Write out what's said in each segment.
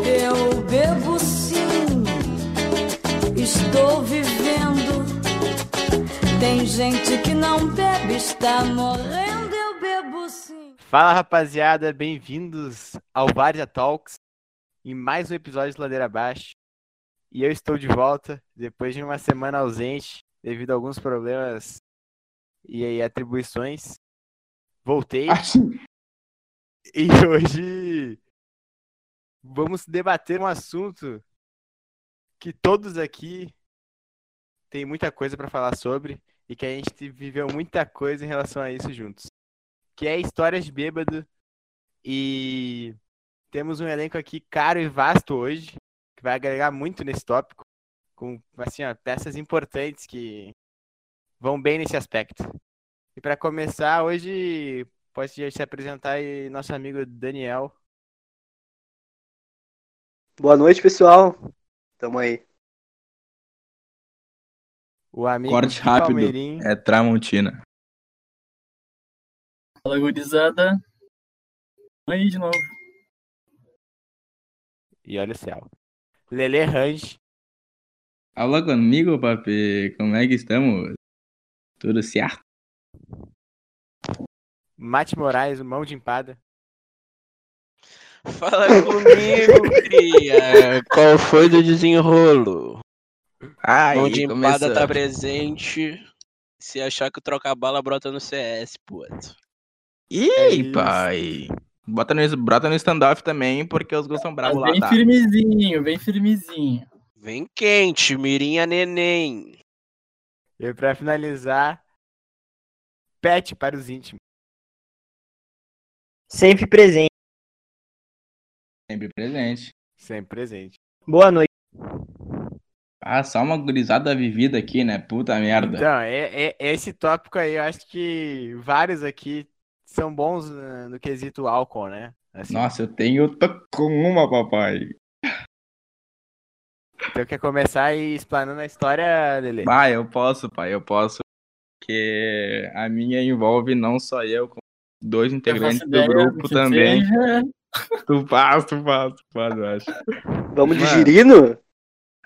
Eu bebo sim, estou vivendo. Tem gente que não bebe, está morrendo. Eu bebo sim. Fala rapaziada, bem-vindos ao Várzea Talks em mais um episódio de Ladeira Abaixo. E eu estou de volta depois de uma semana ausente devido a alguns problemas e aí, atribuições. Voltei e hoje vamos debater um assunto que todos aqui tem muita coisa para falar sobre e que a gente viveu muita coisa em relação a isso juntos. Que é histórias de bêbado e temos um elenco aqui caro e vasto hoje, que vai agregar muito nesse tópico, com assim, ó, peças importantes que vão bem nesse aspecto. E para começar, hoje pode se apresentar aí nosso amigo Daniel. Boa noite, pessoal. Tamo aí. O amigo Corte rápido. É Tramontina. Fala, gurizada. Aí de novo. E olha o céu. Lele Range. Alô comigo, papi. Como é que estamos? Tudo certo? Mate Moraes, mão de empada. Fala comigo, cria. Qual foi do desenrolo? Ai, Mão de empada tá presente. Se achar que trocar bala, brota no CS, puto. Ih, É pai. Bota no, brota no standoff também, porque os gostam bravos lá, Bem tá? firmezinho, bem firmezinho. Vem quente, mirinha neném. E para finalizar, pet para os íntimos. Sempre presente. Sempre presente. Sempre presente. Boa noite. Ah, só uma gurizada vivida aqui, né? Puta merda. Então, é, é- esse tópico aí, eu acho que vários aqui são bons né, no quesito álcool, né? Assim, Nossa, eu tenho tô com uma, papai. Então quer começar aí explanando a história, Lele? Ah, eu posso, pai, eu posso. Porque a minha envolve não só eu, como dois integrantes do grupo também. seja. Tu faz, tu faz, tu faz, eu acho. Vamos de girino?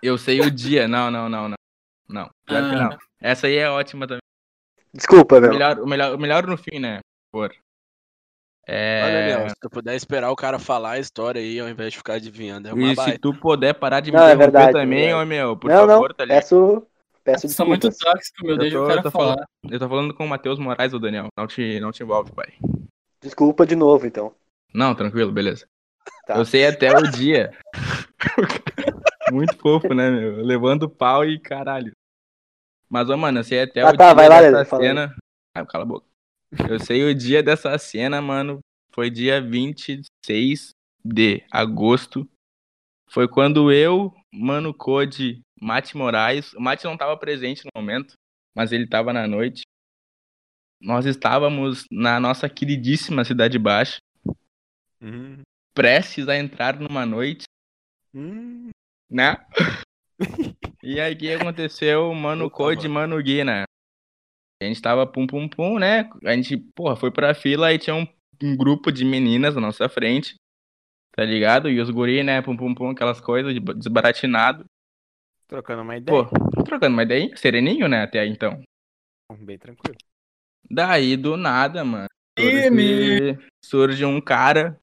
Eu sei o dia. Não, não, não, não. Não, pior que Ah. não. Essa aí é ótima também. Desculpa, O meu. melhor, o melhor, o melhor no fim, né? Por. Olha, É. Daniel, se tu puder esperar o cara falar a história aí, ao invés de ficar adivinhando, é uma E se tu puder parar de me Não, é verdade, também, é ô meu, por não, favor, não. tá ligado? Peço, peço Sou muito tóxico, meu. Eu Deixa tô- o cara tô falar. falando. Eu tô falando com o Matheus Moraes, o Daniel. Não te, não te envolve, pai. Desculpa de novo, então. Não, tranquilo, beleza. Tá. Eu sei até o dia. Muito fofo, né, meu? Levando pau e caralho. Mas, ô, mano, eu sei até Ah, o tá, dia vai lá, dessa cena. Ah, cala a boca. Eu sei o dia dessa cena, mano. Foi dia 26 de agosto. Foi quando eu, Mano Code, Mate Moraes. O Mate não tava presente no momento, mas ele tava na noite. Nós estávamos na nossa queridíssima Cidade Baixa, Hum, prestes a entrar numa noite, hum. né? E aí o que aconteceu, Mano Code e Mano Gui, né? A gente tava pum pum pum, né? A gente, porra, foi pra fila e tinha um, um grupo de meninas na nossa frente, tá ligado? E os guri, né, pum pum pum, aquelas coisas de desbaratinado. Trocando uma ideia. Pô, trocando uma ideia, sereninho, né, até aí, então. Bem tranquilo. Daí, do nada, mano, surge, surge um cara,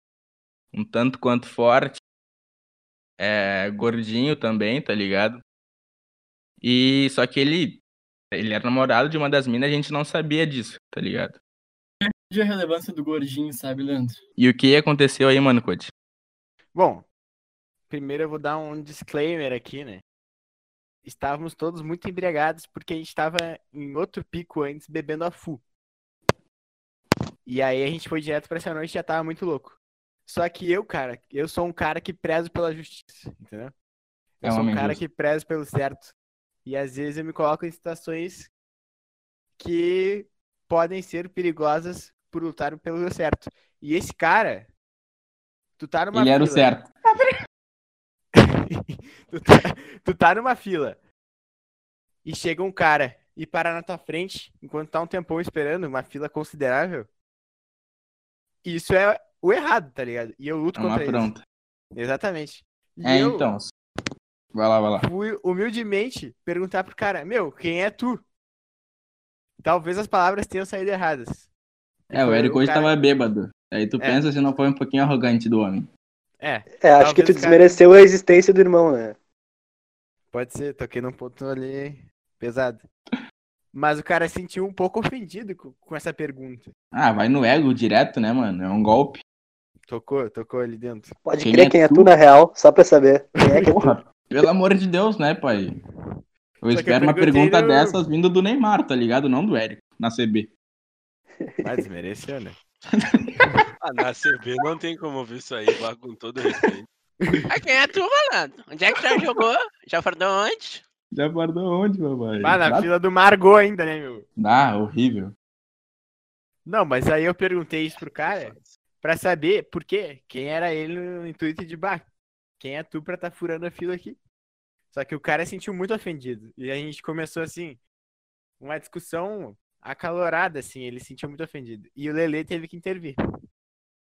um tanto quanto forte, é, gordinho também, tá ligado? E só que ele, ele era namorado de uma das minas, a gente não sabia disso, tá ligado? De a relevância do gordinho, sabe, Leandro? E o que aconteceu aí, mano, Coach? Bom, primeiro eu vou dar um disclaimer aqui, né? Estávamos todos muito embriagados porque a gente estava em outro pico antes bebendo a full. E aí a gente foi direto pra essa noite e já tava muito louco. Só que eu, cara, eu sou um cara que prezo pela justiça, entendeu? Eu É um sou um cara justo. que prezo pelo certo. E às vezes eu me coloco em situações que podem ser perigosas por lutar pelo certo. E esse cara, tu tá numa Ele era o fila, certo. tu, tá, tu tá numa fila e chega um cara e para na tua frente enquanto tá um tempão esperando, uma fila considerável. Isso é o errado, tá ligado? E eu luto É uma contra isso. afronta. Exatamente. E É, eu então. Vai lá, vai lá. fui humildemente perguntar pro cara, meu, quem é tu? Talvez as palavras tenham saído erradas. E É, o Érico hoje cara- tava bêbado. Aí tu É. pensa se não foi um pouquinho arrogante do homem. É, É, acho que tu cara- desmereceu a existência do irmão, né? pode ser, toquei num ponto ali pesado. Mas o cara se sentiu um pouco ofendido com essa pergunta. Ah, vai no ego direto, né, mano? É um golpe. Tocou, tocou ali dentro. Pode Quem crer é quem é tu? tu na real, só pra saber. Quem é que é tu? Porra, pelo amor de Deus, né, pai? Eu eu espero uma pergunta no- dessas vindo do Neymar, tá ligado? Não do Érico, na CB. Mas desmereceu, né? Ah, na CB não tem como ouvir isso aí, vá com todo respeito. Ah, quem é tu, malandro? Onde é que já jogou? Já falou onde? Já guardou onde, papai? Ah, na fila do Margot ainda, né, meu? Ah, horrível. Não, mas aí eu perguntei isso pro cara pra saber por quê, quem era ele no intuito de bar. Quem é tu pra tá furando a fila aqui? Só que o cara se sentiu muito ofendido. E a gente começou assim, uma discussão acalorada, assim, ele se sentiu muito ofendido. E o Lele teve que intervir.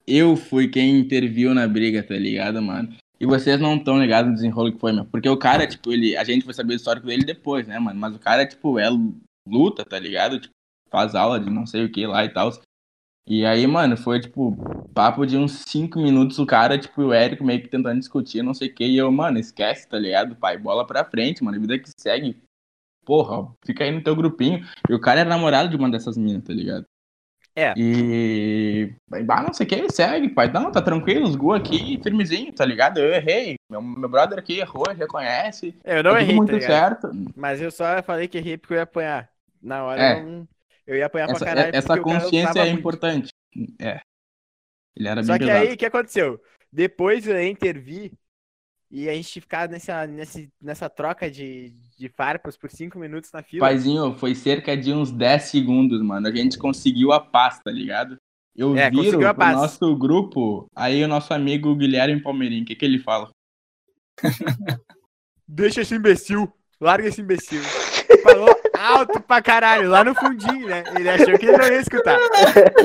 Eu fui quem interviu na briga, tá ligado, mano? E vocês não estão ligados no desenrolo que foi, meu. Porque o cara, tipo, ele. A gente foi saber o histórico dele depois, né, mano? Mas o cara, tipo, é luta, tá ligado? Tipo, faz aula de não sei o que lá e tal. E aí, mano, foi, tipo, papo de uns 5 minutos, o cara, tipo, o Érico meio que tentando discutir, não sei o que. E eu, mano, esquece, tá ligado? Pai, bola pra frente, mano. Vida que segue. Porra, fica aí no teu grupinho. E o cara era namorado de uma dessas minas, tá ligado? É. E. Ah, não sei o que, segue, pai. Não, tá tranquilo, os Gu aqui, firmezinho, tá ligado? Eu errei. Meu, meu brother aqui errou, reconhece. Eu não tá errei, muito tá ligado? certo. Mas eu só falei que errei porque eu ia apanhar. Na hora É. eu, não... eu ia apanhar Essa, pra caralho. essa o cara consciência é muito. importante. É. Ele era Só bem que pesado. aí, o que aconteceu? Depois eu intervi e a gente ficar nessa, nesse, nessa troca de, de farpas por cinco minutos na fila. Paizinho, foi cerca de uns 10 segundos, mano. A gente conseguiu a paz, tá ligado? Eu É, viro paz. nosso grupo, aí o nosso amigo Guilherme Palmeirinho, o que, que ele fala? Deixa esse imbecil, larga esse imbecil. Falou alto pra caralho, lá no fundinho, né? Ele achou que ele não ia escutar.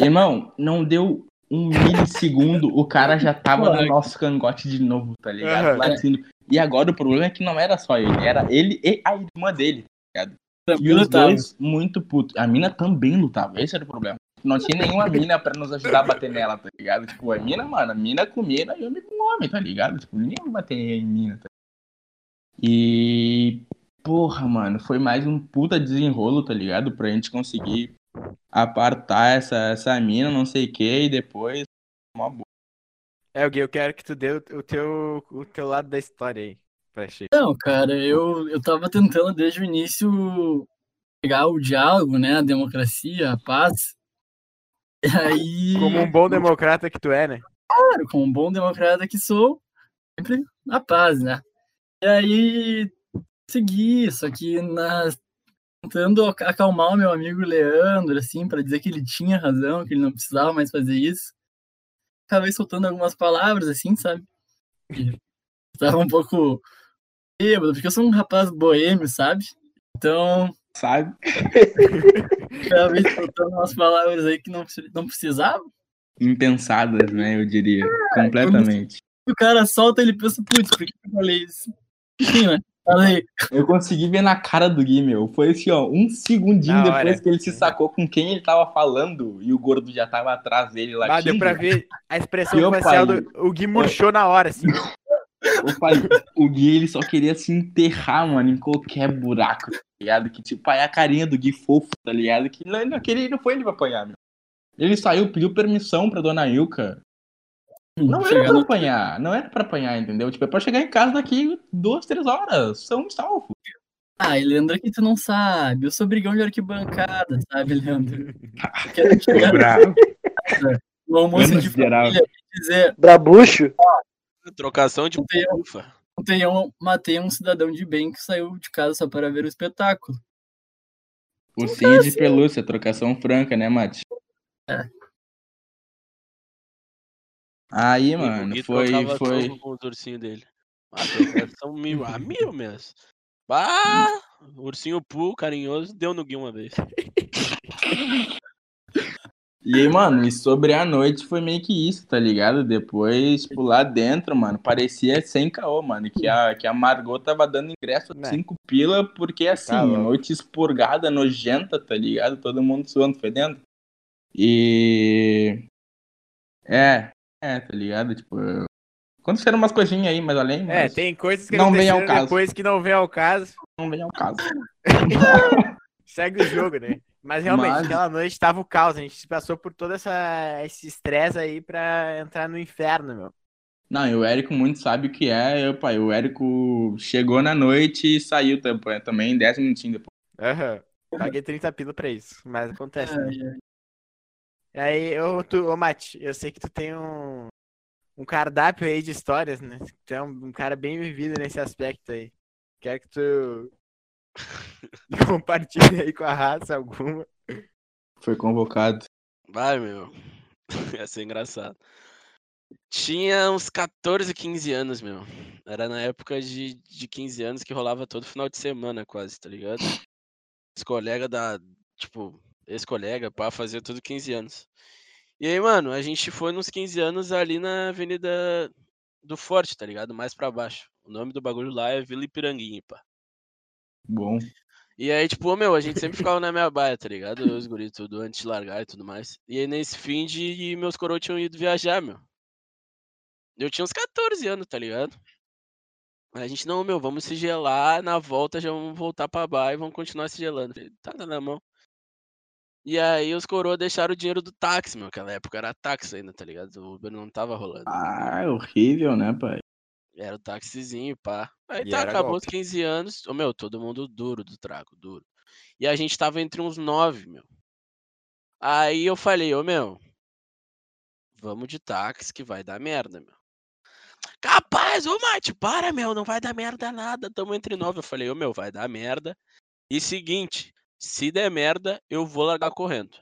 Irmão, não deu um milissegundo, o cara já tava no nosso cangote de novo, tá ligado? Latindo. E agora o problema é que não era só ele, era ele e a irmã dele. E Também os lutava. dois muito putos. A mina também lutava, esse era o problema. Não tinha nenhuma mina pra nos ajudar a bater nela, tá ligado? Tipo, a mina, mano, a mina com mina e homem com homem, tá ligado? Tipo, ninguém vai bater em mina, tá E. Porra, mano, foi mais um puta desenrolo, tá ligado? Pra gente conseguir apartar essa, essa mina, não sei o que, e depois. Uma boa. É, Gui, eu quero que tu dê o teu, o teu lado da história aí. Pra. Não, cara, eu, eu tava tentando desde o início pegar o diálogo, né? A democracia, a paz. E aí. Como um bom democrata que tu é, né? Claro, como um bom democrata que sou, sempre na paz, né? E aí segui, só que na, tentando ac- acalmar o meu amigo Leandro, assim, para dizer que ele tinha razão, que ele não precisava mais fazer isso. Acabei soltando algumas palavras, assim, sabe? E tava um pouco bêbado, porque eu sou um rapaz boêmio, sabe? Então, Sabe? acabei soltando umas palavras aí que não, não precisava. Impensadas, né? Eu diria. Completamente. O cara solta, ele pensa, putz, por que eu falei isso? Enfim, né? Falei, Eu consegui ver na cara do Gui, meu. Foi assim, ó, um segundinho Na depois hora. que ele se sacou com quem ele tava falando e o gordo já tava atrás dele lá. Ah, deu pra ver a expressão Meu facial pai. do. O Gui murchou na hora, assim. O, pai, o Gui, ele só queria se enterrar, mano, em qualquer buraco, tá ligado? Que tipo, é a carinha do Gui fofo, tá ligado? Que ele não, queria, não foi ele pra apanhar, meu. Ele saiu, pediu permissão pra dona Ilka. Não era pra apanhar, não era pra apanhar, entendeu? Tipo, é pra chegar em casa daqui duas, três horas. São salvo. Ah, e Leandro, que tu não sabe, eu sou brigão de arquibancada, sabe, Leandro? Eu quero chegar bravo. no almoço de família e dizer, Brabucho. Trocação de Ontem eu- ufa. ontem eu matei um cidadão de bem que saiu de casa só para ver o espetáculo. Ursinho de pelúcia, trocação franca, né, Mate? É. Aí, O mano, foi, foi. com os ursinhos dele. A trocação mil, a mil mesmo. Bah, ursinho Poo, carinhoso, deu no Gui uma vez. E aí, mano, e sobre a noite foi meio que isso, tá ligado? Depois, tipo, lá dentro, mano, parecia sem caô, mano, que a, que a Margot tava dando ingresso de Né. 5 pila, porque assim, Tá noite expurgada, nojenta, tá ligado? Todo mundo suando, fedendo. E. É, é, tá ligado? Tipo, aconteceram umas coisinhas aí, mas além. É, mas tem coisas que Não vem ao caso. depois que não vem ao caso. Não vem ao caso. Segue o jogo, né? Mas realmente, Mas- aquela noite tava o caos. A gente passou por todo essa, esse estresse aí pra entrar no inferno, meu. Não, e o Érico muito sabe o que é. Eu, pai, o Érico chegou na noite e saiu tam- também 10 minutinhos depois. Aham. Paguei 30 pila pra isso. Mas acontece, né? E aí, ô, tu, ô Mati, eu sei que tu tem um, um cardápio aí de histórias, né? Tu é um, um cara bem vivido nesse aspecto aí. Quero que tu compartilhe aí com a raça alguma. Foi convocado. Vai, meu. Ia ser engraçado. Tinha uns 14, 15 anos, meu. Era na época de, de 15 anos que rolava todo final de semana, quase, tá ligado? Os colegas da. Tipo, ex-colega, pá, fazia tudo 15 anos. E aí, mano, a gente foi nos 15 anos ali na Avenida do Forte, tá ligado? Mais pra baixo. O nome do bagulho lá é Vila Ipiranguinha, pá. Bom. E aí, tipo, meu, a gente sempre ficava na minha baia, tá ligado? Os guris tudo antes de largar e tudo mais. E aí, nesse fim de meus coroas tinham ido viajar, meu. Eu tinha uns 14 anos, tá ligado? A gente, não, meu, vamos se gelar, na volta já vamos voltar pra baia e vamos continuar se gelando. Tá, tá na mão. E aí os coroas deixaram o dinheiro do táxi, meu. Aquela época era táxi ainda, tá ligado? O Uber não tava rolando. Ah, horrível, né, pai? Era o taxizinho, pá. Aí E tá, acabou os golpe. 15 anos. Ô, meu, todo mundo duro do trago, duro. E a gente tava entre uns 9, meu. Aí eu falei, ô, meu, vamos de táxi que vai dar merda, meu. Capaz, ô, Mate, para, meu, não vai dar merda nada. Tamo entre 9. Eu falei, ô, meu, vai dar merda. E seguinte, se der merda, eu vou largar correndo.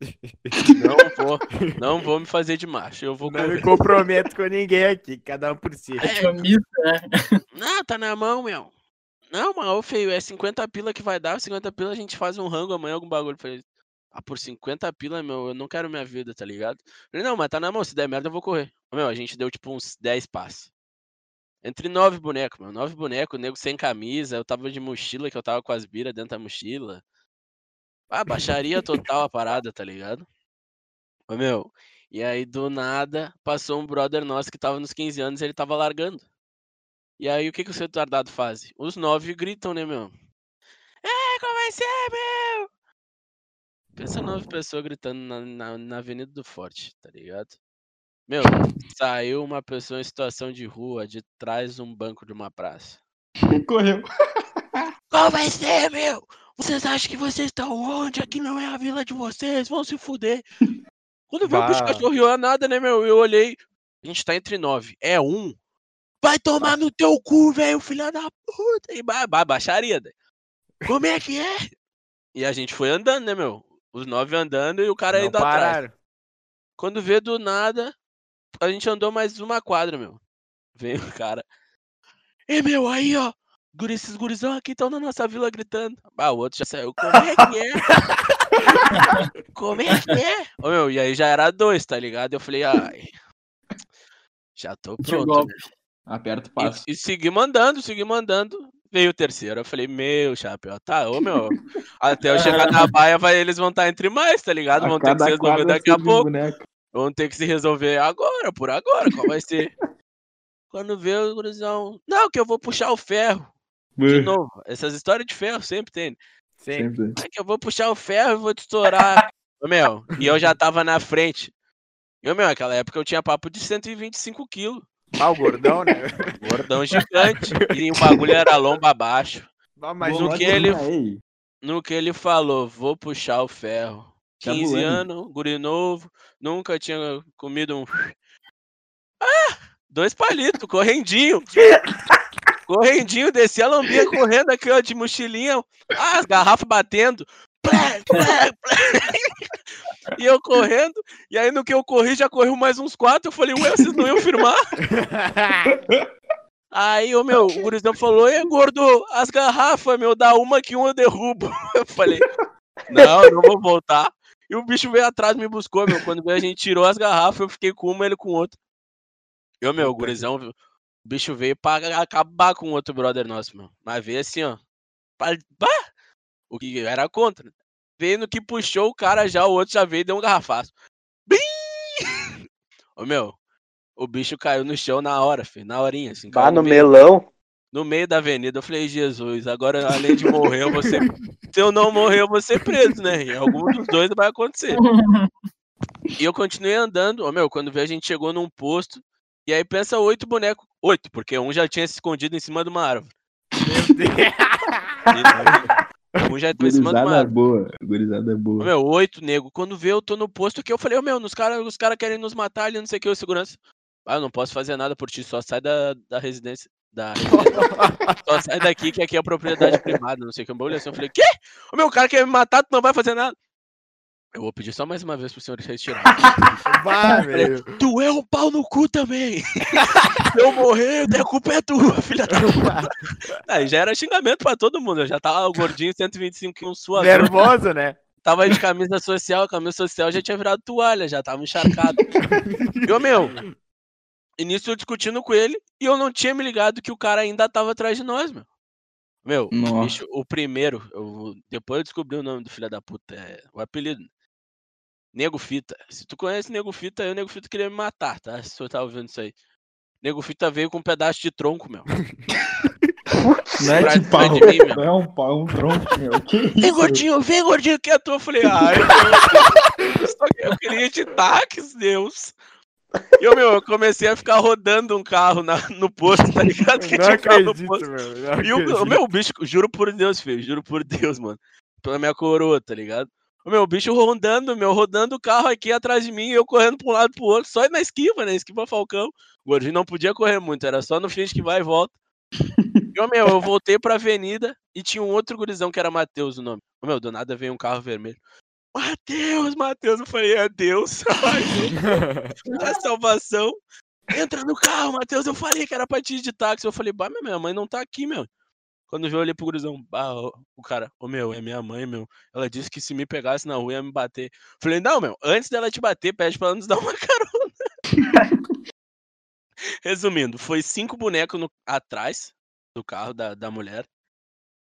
Não vou, não vou me fazer de macho. Eu vou Não me correr. comprometo com ninguém aqui, cada um por si. É, né? Não, tá na mão, meu. Não, mas feio, é 50 pila que vai dar, 50 pila a gente faz um rango amanhã, algum bagulho. Falei, ah, por 50 pila, meu, eu não quero minha vida, tá ligado? Falei, não, mas tá na mão, se der merda eu vou correr. Meu, a gente deu tipo uns 10 passos. Entre nove bonecos, meu, nove bonecos, nego sem camisa, eu tava de mochila, que eu tava com as biras dentro da mochila. Ah, baixaria total a parada, tá ligado? Ô, meu, e aí do nada passou um brother nosso que tava nos 15 anos e ele tava largando. E aí o que, que os retardados fazem? Os nove gritam, né, meu? É, como vai ser, meu? Pensa nove pessoas gritando na, na, na Avenida do Forte, tá ligado? Meu, saiu uma pessoa em situação de rua de trás de um banco de uma praça. Correu. Qual vai ser, meu? Vocês acham que vocês estão onde? Aqui não é a vila de vocês, vão se fuder. Quando veio o bicho cachorro é nada, né, meu? Eu olhei, a gente tá entre nove. É um. Vai tomar no teu cu, velho, filha da puta. E ba ba baixaria, né? Como é que é? E a gente foi andando, né, meu? Os nove andando e o cara Não indo atrás. pararam. Quando vê do nada, a gente andou mais uma quadra, meu. Veio o cara. E meu, aí, ó. Esses gurizão aqui estão na nossa vila gritando. Ah, o outro já saiu. Como é que é? Como é que é? Ô, meu, e aí já era dois, tá ligado? Eu falei, ai. Já tô pronto. né? Aperta o passo. E, e segui mandando, segui mandando. Veio o terceiro. Eu falei, meu, chapéu, tá, ô meu. Até eu chegar na baia, vai, eles vão estar entre mais, tá ligado? A Vão ter que se resolver daqui a pouco. boneco. Vão ter que se resolver agora, por agora, qual vai ser? Quando vê o gurizão. Não, que eu vou puxar o ferro. De novo, essas histórias de ferro sempre tem. Sempre. Sempre. É que eu vou puxar o ferro e vou te estourar. Ô, meu, e eu já tava na frente. E, ô, meu, naquela época eu tinha papo de 125 quilos. Ah, o gordão, né? Gordão gigante. E o bagulho era lomba abaixo. Ah, mas no o que ele- Ei, No que ele falou, vou puxar o ferro. 15 Chabulani. anos, guri novo, nunca tinha comido um. Ah! Dois palitos, correndinho. Correndinho, desci a lambinha correndo aqui, ó, de mochilinha. Ah, as garrafas batendo. Plé, plé, plé. E eu correndo, e aí no que eu corri, já correu mais uns quatro. Eu falei, ué, vocês não iam firmar? Aí, o meu, o gurizão falou, e gordo, as garrafas, meu, dá uma que uma eu derrubo. Eu falei, não, não vou voltar. E o bicho veio atrás e me buscou, meu. Quando veio, a gente tirou as garrafas, eu fiquei com uma, ele com outra. Eu, meu, o gurizão, o bicho veio pra acabar com o outro brother nosso, meu. Mas veio assim, ó. Pra, bah! O que era contra. Veio no que puxou o cara já, o outro já veio e deu um garrafaço. Bim! Ô, meu, o bicho caiu no chão na hora, filho. Na horinha, assim. Bah, caiu no meio- melão. No meio da avenida. Eu falei, Jesus, agora além de morrer, eu vou ser. Se eu não morrer, eu vou ser preso, né? E algum dos dois vai acontecer. E eu continuei andando. Ô, meu, quando veio, a gente chegou num posto. E aí pensa oito bonecos. Oito, porque um já tinha se escondido em cima de uma árvore. Meu Deus. Um já foi em cima de uma Gurizada árvore. boa, gurizada boa. meu, oito, nego. Quando vê, eu tô no posto aqui, eu falei, ô meu, nos cara, os caras querem nos matar ali, não sei o que, o segurança. Ah, eu não posso fazer nada por ti, só sai da, da residência. Da só sai daqui, que aqui é propriedade privada, não sei o que. Eu olhei assim, eu falei, quê? O meu cara quer me matar, tu não vai fazer nada. Eu vou pedir só mais uma vez pro senhor retirar. Bah, meu. tu é um pau no cu também. Se eu morrer, a culpa é tua, filha da puta. Aí já era xingamento pra todo mundo. Eu já tava gordinho, 125 quilos, suador. Nervoso, né? Tava de camisa social, camisa social já tinha virado toalha, já tava encharcado. E, ô, meu, início eu discutindo com ele e eu não tinha me ligado que o cara ainda tava atrás de nós, meu. Meu, bicho- o primeiro, eu- depois eu descobri o nome do filho da puta, é, o apelido. Nego Fita. Se tu conhece Nego Fita, eu, Nego Fita queria me matar, tá? Se tu tá ouvindo isso aí. Nego Fita veio com um pedaço de tronco, meu. Não é de pau, de mim, não é um pau, é um tronco, meu. Que Vem, isso? gordinho, vem, gordinho, que é tu? Eu falei, ai, só que eu queria de táxi, Deus. E eu, meu, eu comecei a ficar rodando um carro na- no posto, tá ligado? Que Não tinha um carro no acredito, posto. meu. E o, o acredito. meu bicho, juro por Deus, filho, juro por Deus, mano. Pela minha coroa, tá ligado? O meu bicho rodando, meu, rodando o carro aqui atrás de mim, eu correndo pra um lado e pro outro, só na esquiva, né? Esquiva Falcão. O gordinho não podia correr muito, era só no finge que vai e volta. E, ô, meu, eu voltei pra avenida e tinha um outro gurizão que era Matheus o nome. Meu, do nada veio um carro vermelho. Matheus, Matheus, eu falei, é Deus, a salvação. Entra no carro, Matheus, eu falei que era pra ti de táxi. Eu falei, bah, minha mãe não tá aqui, meu. Quando eu olhei pro gurizão, bah, o cara, ô meu, é minha mãe, meu. Ela disse que se me pegasse na rua ia me bater. Falei, não, meu, antes dela te bater, pede pra ela nos dar uma carona. Resumindo, foi cinco bonecos no- atrás do carro da, da mulher.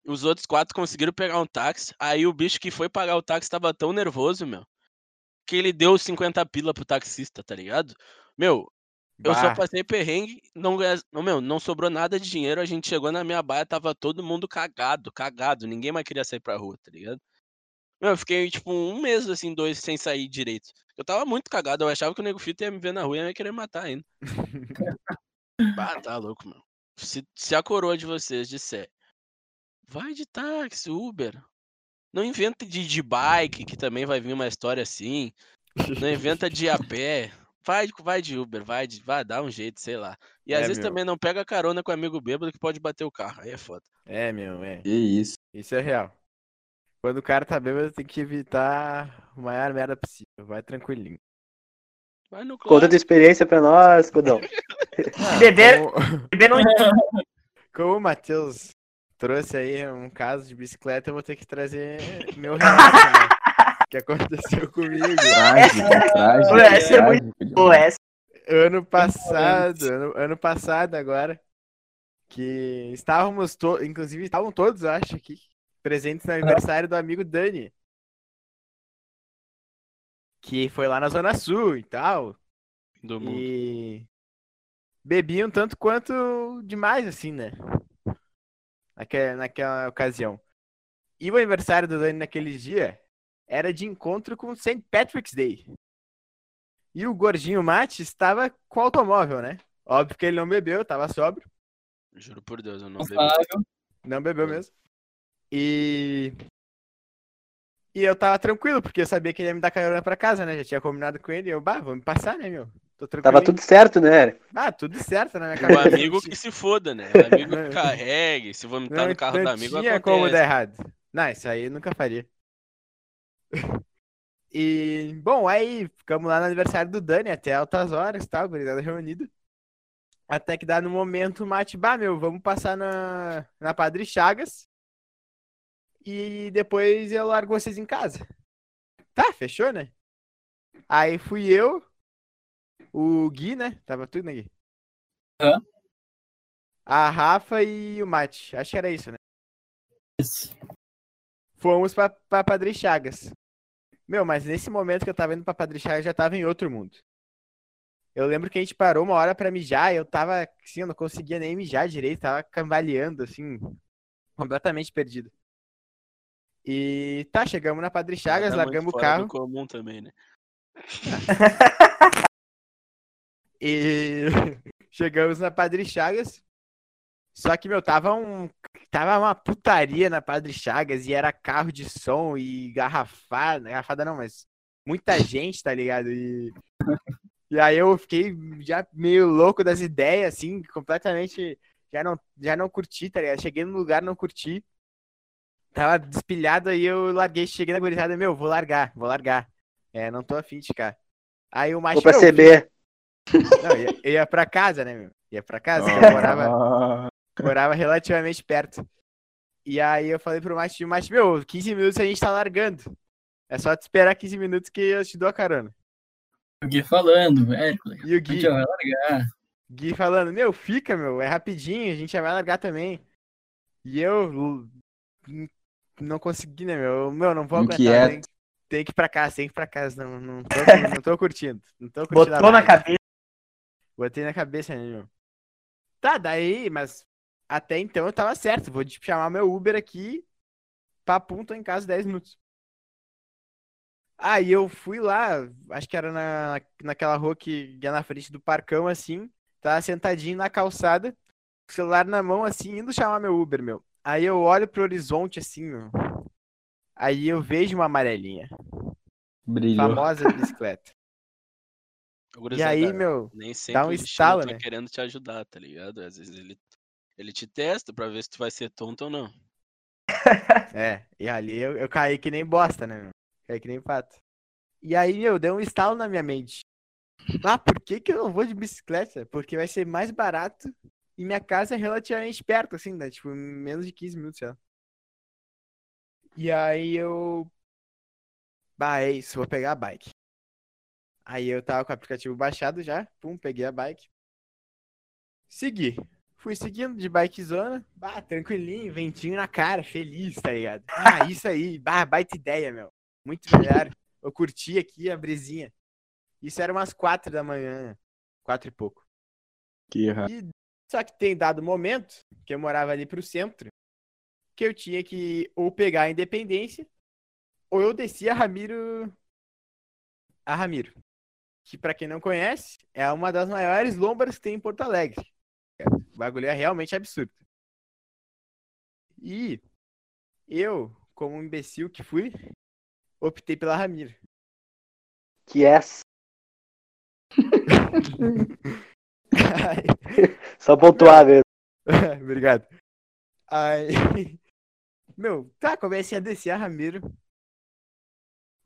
Os outros quatro conseguiram pegar um táxi. Aí o bicho que foi pagar o táxi tava tão nervoso, meu, que ele deu 50 pila pro taxista, tá ligado? Meu, eu só Bah. passei perrengue, não, meu, não sobrou nada de dinheiro, a gente chegou na minha baia, tava todo mundo cagado, cagado, ninguém mais queria sair pra rua, tá ligado? Meu, eu fiquei, tipo, um mês, assim, dois, sem sair direito. Eu tava muito cagado, eu achava que o Nego Fito ia me ver na rua e ia me querer matar ainda. bah, tá louco, meu. Se, se a coroa de vocês disser, vai de táxi, Uber, não inventa de, de bike, que também vai vir uma história assim, não inventa de a pé, vai, vai de Uber, vai, de, vai dar um jeito, sei lá. E às É, vezes meu. também não pega carona com amigo bêbado que pode bater o carro, aí é foda. É, meu, é. Que isso. Isso é real. Quando o cara tá bêbado, tem que evitar o maior merda possível. Vai tranquilinho. Vai no Conta tua experiência pra nós, Codão. Beber, Como, beber não como o Matheus trouxe aí um caso de bicicleta, eu vou ter que trazer meu relato, né? que aconteceu comigo. Trágico, trágico. Essa é muito boa essa. Ano passado, ano, ano passado agora, que estávamos todos, inclusive estavam todos, eu acho, aqui, presentes no aniversário do amigo Dani. Que foi lá na Zona Sul e tal. Do mundo. E bebiam tanto quanto demais, assim, né? Naquela, naquela ocasião. E o aniversário do Dani naquele dia era de encontro com St. Patrick's Day. E o gordinho Mate estava com o automóvel, né? Óbvio que ele não bebeu, tava sóbrio. Juro por Deus, eu não bebi. Não bebeu mesmo. E. E eu tava tranquilo, porque eu sabia que ele ia me dar carona pra casa, né? Já tinha combinado com ele. E eu, bah, vamos passar, né, meu? Tava tudo certo, né? Ah, tudo certo na minha O cabeça. amigo que se foda, né? O amigo que carregue, se vomitar Não, no carro não do amigo, tinha acontece. como dar errado. Não, isso aí eu nunca faria. E, bom, aí ficamos lá no aniversário do Dani até altas horas, tal, gurizada reunida. Até que dá no momento o mate, bah, meu, vamos passar na, na Padre Chagas. E depois eu largo vocês em casa. tá, fechou, né? Aí fui eu, o Gui, né? Tava tudo, né, Gui? Hã? A Rafa e o Mate. Acho que era isso, né? Isso. Fomos pra, pra Padre Chagas. Meu, mas nesse momento que eu tava indo pra Padre Chagas, eu já tava em outro mundo. Eu lembro que a gente parou uma hora pra mijar e eu tava, assim, eu não conseguia nem mijar direito, tava cambaleando, assim, completamente perdido. E tá, chegamos na Padre Chagas, largamos o carro comum também, né? e chegamos na Padre Chagas. Só que, meu, tava um. Tava uma putaria na Padre Chagas e era carro de som e garrafada. Garrafada não, mas muita gente, tá ligado? E, e aí eu fiquei já meio louco das ideias, assim, completamente. Já não, já não curti, tá ligado? Cheguei no lugar, não curti. Tava despilhado aí, eu larguei, cheguei na gurizada, meu, vou largar, vou largar. É, não tô afim de ficar. Aí o macho. Vou pra meu, CB. Não, ia, eu ia pra casa, né, meu? Ia pra casa, que eu morava, morava relativamente perto. E aí eu falei pro Mate, Mate, meu, 15 minutos a gente tá largando. É só te esperar 15 minutos que eu te dou a carona. O Gui falando, velho. E o A Gui, gente já vai largar. Gui falando, meu, fica, meu, é rapidinho, a gente já vai largar também. E eu não consegui, né, meu? Meu, não vou aguentar. Tem, tem que ir pra casa, tem que ir pra casa. Não, não, tô, não tô curtindo. Não tô curtindo a Botou na cabeça. Botei na cabeça, né, meu? Tá, daí, mas até então eu tava certo. Vou tipo, chamar meu Uber aqui. Papum, tô em casa 10 minutos. Aí eu fui lá, acho que era na, naquela rua que ia na frente do parcão, assim. Tava sentadinho na calçada, com o celular na mão, assim, indo chamar meu Uber, meu. Aí eu olho pro horizonte, assim, meu. Aí eu vejo uma amarelinha. brilhou. Famosa bicicleta. E aí, meu, Nem sempre um o destino estalo, tá né? querendo te ajudar, tá ligado? Às vezes ele, ele te testa pra ver se tu vai ser tonto ou não. É, e ali eu, eu caí que nem bosta, né, meu? Caí que nem pato. E aí, meu, deu um estalo na minha mente. Ah, por que que eu não vou de bicicleta? Porque vai ser mais barato e minha casa é relativamente perto, assim, né? Tipo, menos de 15 minutos, sei lá. E aí eu... Bah, é isso, vou pegar a bike. Aí eu tava com o aplicativo baixado já, pum, peguei a bike. Segui. Fui seguindo de bikezona, bah, tranquilinho, ventinho na cara, feliz, tá ligado? Ah, isso aí, bah, baita ideia, meu. Muito melhor. Eu curti aqui a brisinha. Isso era umas quatro da manhã, quatro e pouco. Que errado. E só que tem dado momento, que eu morava ali pro centro, que eu tinha que ou pegar a Independência, ou eu descia a Ramiro. A Ramiro. Que pra quem não conhece, é uma das maiores lombas que tem em Porto Alegre. O bagulho é realmente absurdo. E eu, como um imbecil que fui, optei pela Ramiro. Que é só pontuar mesmo. Obrigado. Aí, meu, tá, comecei a descer a Ramiro.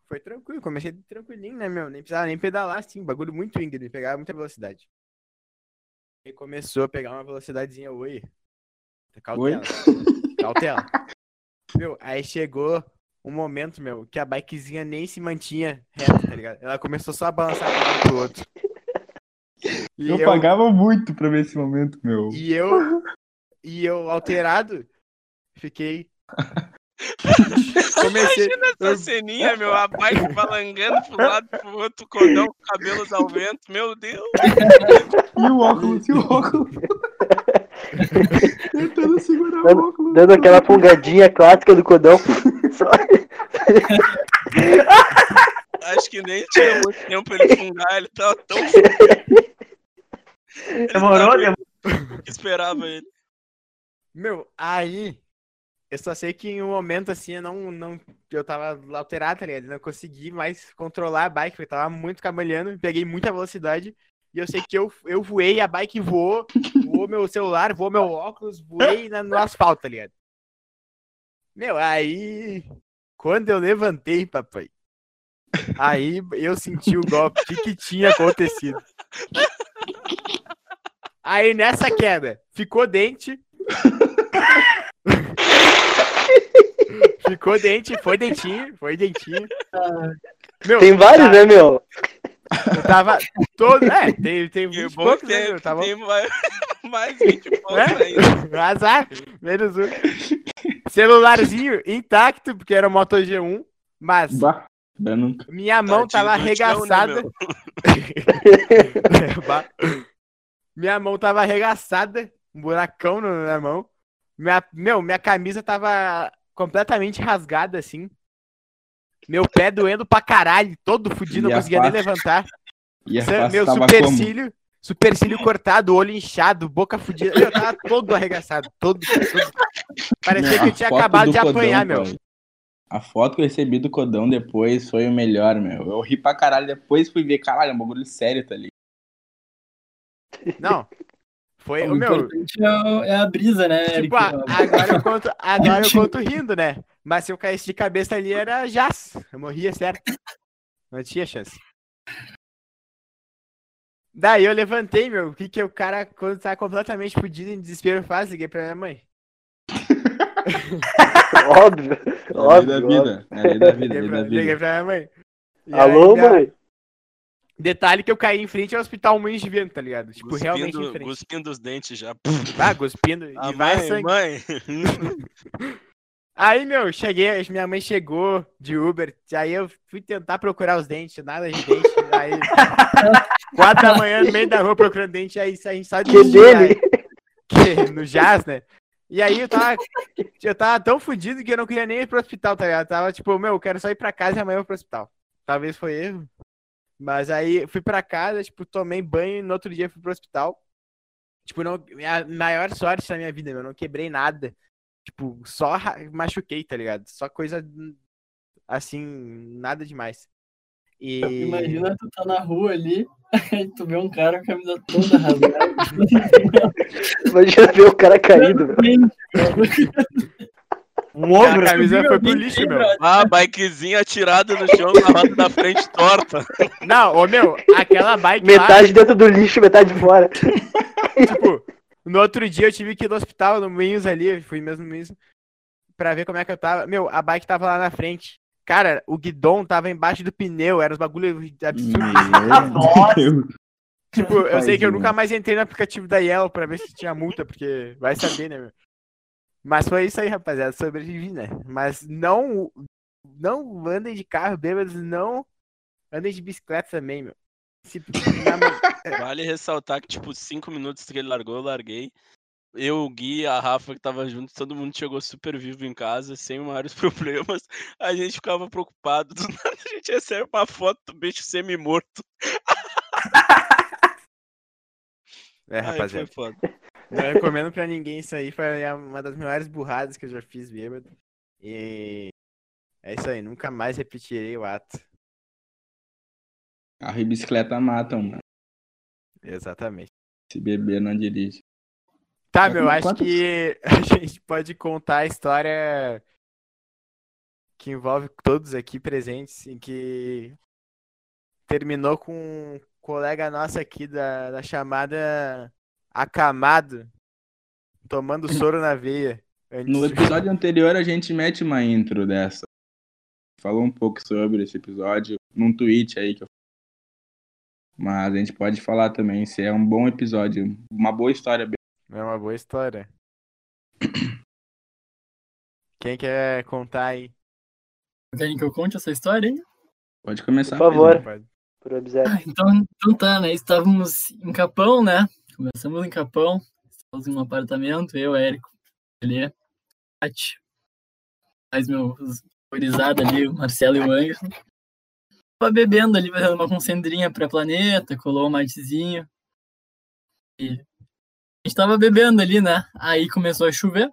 Foi tranquilo, comecei tranquilinho, né, meu? Nem precisava nem pedalar, assim, bagulho muito íngreme, pegava muita velocidade. Aí começou a pegar uma velocidadezinha, oi. Cautela. Cautela. Meu, aí chegou um momento, meu, que a bikezinha nem se mantinha reta, tá ligado? Ela começou só a balançar de um lado pro outro. E Eu, pagava muito pra ver esse momento, meu. E eu, e eu alterado, fiquei. Comecei. Imagina essa eu- ceninha, meu, a bike balangando pro lado pro outro, cordão com cabelos ao vento, meu Deus. E o óculos, e o óculos. Tentando segurar o Dando, óculos. dando aquela fungadinha clássica do codão. Só- Acho que nem tinha muito tempo pra ele fungar, ele tava tão. Demorou, demorou. que esperava ele. Meu, aí. Eu só sei que em um momento assim eu não. não eu tava alterado, tá ligado? Não consegui mais controlar a bike, porque eu tava muito camalhando, peguei muita velocidade. E eu sei que eu, eu voei, a bike voou, voou meu celular, voou meu óculos, voei na- no asfalto, tá ligado? Meu, aí. Quando eu levantei, papai. Aí eu senti o golpe. O que, que tinha acontecido? Aí nessa queda, ficou dente. Ficou dente, foi dentinho, foi dentinho. Meu, Tem vários, tá- né, meu? Eu tava todo. É, tem, tem Que 20 e bom poucos, que né, tem, meu? Tava... tem mais, mais 20 e poucos É? ainda. Azar, menos um. Celularzinho intacto, porque era o Moto G1, mas Bah, nunca. minha mão tava Tião, né, arregaçada. minha mão tava arregaçada, um buracão na mão. Minha, meu, minha camisa tava completamente rasgada, assim. Meu pé doendo pra caralho, todo fudido, não conseguia nem levantar. Meu supercílio, supercílio cortado, olho inchado, boca fudida. Eu tava todo arregaçado, todo, todo. Parecia Meu, que eu tinha acabado do de Codão, apanhar, meu. A foto que eu recebi do Codão depois foi o melhor, meu. Eu ri pra caralho, depois fui ver, caralho, é um bagulho sério, tá ligado? Não. Foi O o meu. importante é, é a brisa, né? Tipo, a- agora eu conto, agora eu conto rindo, né? Mas se eu caísse de cabeça ali era jazz. Eu morria certo. Não tinha chance. Daí eu levantei, meu. O que que o cara, quando tá completamente fudido em desespero, faz? Liguei pra minha mãe. Óbvio. É a lei da Óbvio. óbvio. vida. É da vida, Liguei é pra, liguei pra minha mãe. E Alô, mãe? Detalhe que eu caí em frente ao hospital Moinhos de Vento, tá ligado? Tipo, realmente em Cuspindo, frente. cuspindo os dentes já. Ah, cuspindo. Ah, e vai mãe, sangue. mãe. Aí, meu, cheguei, minha mãe chegou de Uber, aí eu fui tentar procurar os dentes, nada de dente, aí quatro da manhã no meio da rua procurando dente, aí a gente Que desistiu, dele? aí, que, no jazz, né? E aí eu tava, eu tava tão fudido que eu não queria nem ir pro hospital, tá ligado? Tava tipo, meu, eu quero só ir pra casa e amanhã eu vou pro hospital. Talvez foi erro, mas aí fui pra casa, tipo, tomei banho e no outro dia fui pro hospital. Tipo, não, a maior sorte da minha vida, meu, eu não quebrei nada. Tipo, só machuquei, tá ligado? Só coisa assim, nada demais. E Imagina tu tá na rua ali, aí tu vê um cara com a camisa toda rasgada. Imagina ver o cara caído, meu. Um a ombro. camisa foi pro lixo, meu. Ah, bikezinha atirada no chão com a roda da frente torta. Não, ô meu, aquela bike lá, Metade dentro do lixo, metade fora. tipo, no outro dia eu tive que ir no hospital, no Moinhos ali, fui mesmo no Moinhos, pra ver como é que eu tava. Meu, a bike tava lá na frente. Cara, o guidão tava embaixo do pneu, era uns bagulho absurdo. Meu Deus. Tipo, eu sei que eu nunca mais entrei no aplicativo da Yellow pra ver se tinha multa, porque vai saber, né, meu? Mas foi isso aí, rapaziada. Sobrevivi, né? Mas não. Não andem de carro bêbados, não andem de bicicleta também, meu. Se, na- Vale ressaltar que, tipo, cinco minutos que ele largou, eu larguei. Eu, o Gui, a Rafa que tava junto, todo mundo chegou super vivo em casa, sem maiores problemas. A gente ficava preocupado. Do nada a gente recebe uma foto do bicho semi-morto. é, Ai, rapaziada. foda. Não recomendo pra ninguém isso aí. Foi uma das maiores burradas que eu já fiz bêbado. E. É isso aí, nunca mais repetirei o ato. Carro e bicicleta matam, mano. Exatamente. Se beber, não dirige. Tá, meu, acho quantas- que a gente pode contar a história que envolve todos aqui presentes, em que terminou com um colega nosso aqui da, da chamada Acamado, tomando soro na veia. antes No episódio anterior, a gente mete uma intro dessa. Falou um pouco sobre esse episódio num tweet aí que eu mas a gente pode falar também se é um bom episódio, uma boa história. É uma boa história. Quem quer contar aí? Querem que eu conte essa história, hein? Pode começar. Por favor. Pode. Por. Ah, Então, então tá, né? Estávamos em Capão, né? Começamos em Capão. Estávamos em um apartamento, eu, Érico, ele, Tati, mais meus gurizada ali, o Marcelo e o Anderson. Tava bebendo ali, fazendo uma concentrinha pra planeta, colou um matezinho. E a gente tava bebendo ali, né? Aí começou a chover.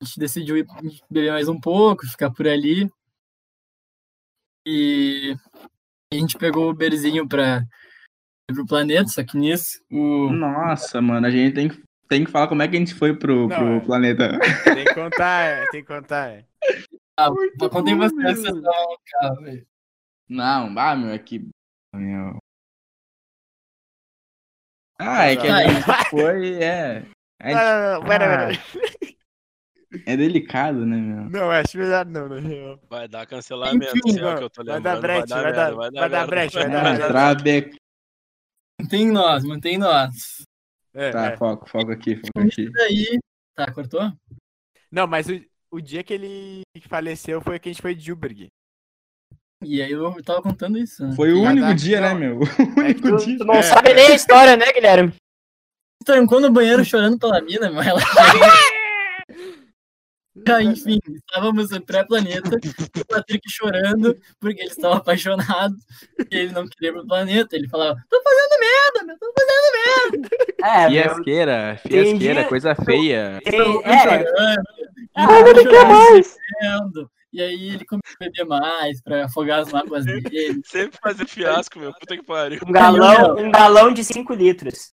A gente decidiu ir beber mais um pouco, ficar por ali. E a gente pegou o Uberzinho ir pro planeta, só que nisso, o. Nossa, mano, a gente tem que, tem que falar como é que a gente foi pro, Não, pro é. planeta. Tem que contar, é, tem que contar. é. Ah, Muito eu contei estavam no carro, velho. Não, ah, meu, é que. Meu. Ah, é que a gente foi, é. A Não, gente- não, não, pera, Ah. é delicado, né, meu? Não, acho melhor não, na real. Vai dar cancelamento, Enfim, assim, não, que eu tô vai lembrando. dar brecha, vai dar- vai dar brecha, vai dar brecha. Mantém nós, mantém nós. É, Tá, é. foco, foco aqui, foco aqui. E daí. Tá, cortou? Não, mas o, o dia que ele faleceu foi que a gente foi de Juberg. E aí eu tava contando isso. né? Foi o único dar- dia, né, meu? O É único Tu, dia. tu não É. sabe nem a história, né, Guilherme? trancou no banheiro chorando pela mina, mas ela. Ah, Enfim, estávamos no pré-planeta, o Patrick chorando porque ele estava apaixonado e ele não queria ir pro planeta. Ele falava: tô fazendo merda, meu, tô fazendo É, meu. Fiasqueira, fiasqueira, coisa feia. Tem, merda. é, chorando. ah, ele ele quer mais. chorando. E aí ele começou a beber mais pra afogar as mágoas dele. Sempre fazer fiasco, meu. Puta que pariu. Um galão, um galão de 5 litros.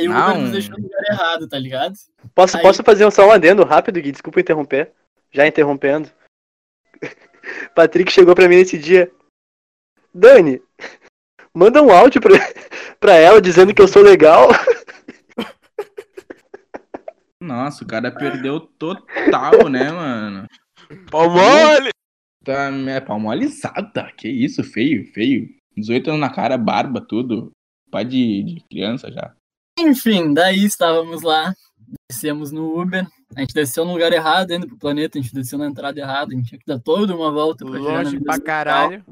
E o Não. Uber nos deixou no lugar errado, tá ligado? Posso, Aí- posso fazer um só um adendo rápido, Gui? Desculpa interromper. Já interrompendo. Patrick chegou pra mim nesse dia. Dani, manda um áudio pra, pra ela dizendo que eu sou legal. Nossa, o cara perdeu total, né, mano? Pau mole! Tá, é palmolizada. Que isso, feio, feio. 18 anos na cara, barba, tudo. Pai de, de criança já. Enfim, daí estávamos lá, descemos no Uber. A gente desceu no lugar errado, indo pro planeta, a gente desceu na entrada errada, a gente tinha que dar toda uma volta pra Longe pra caralho.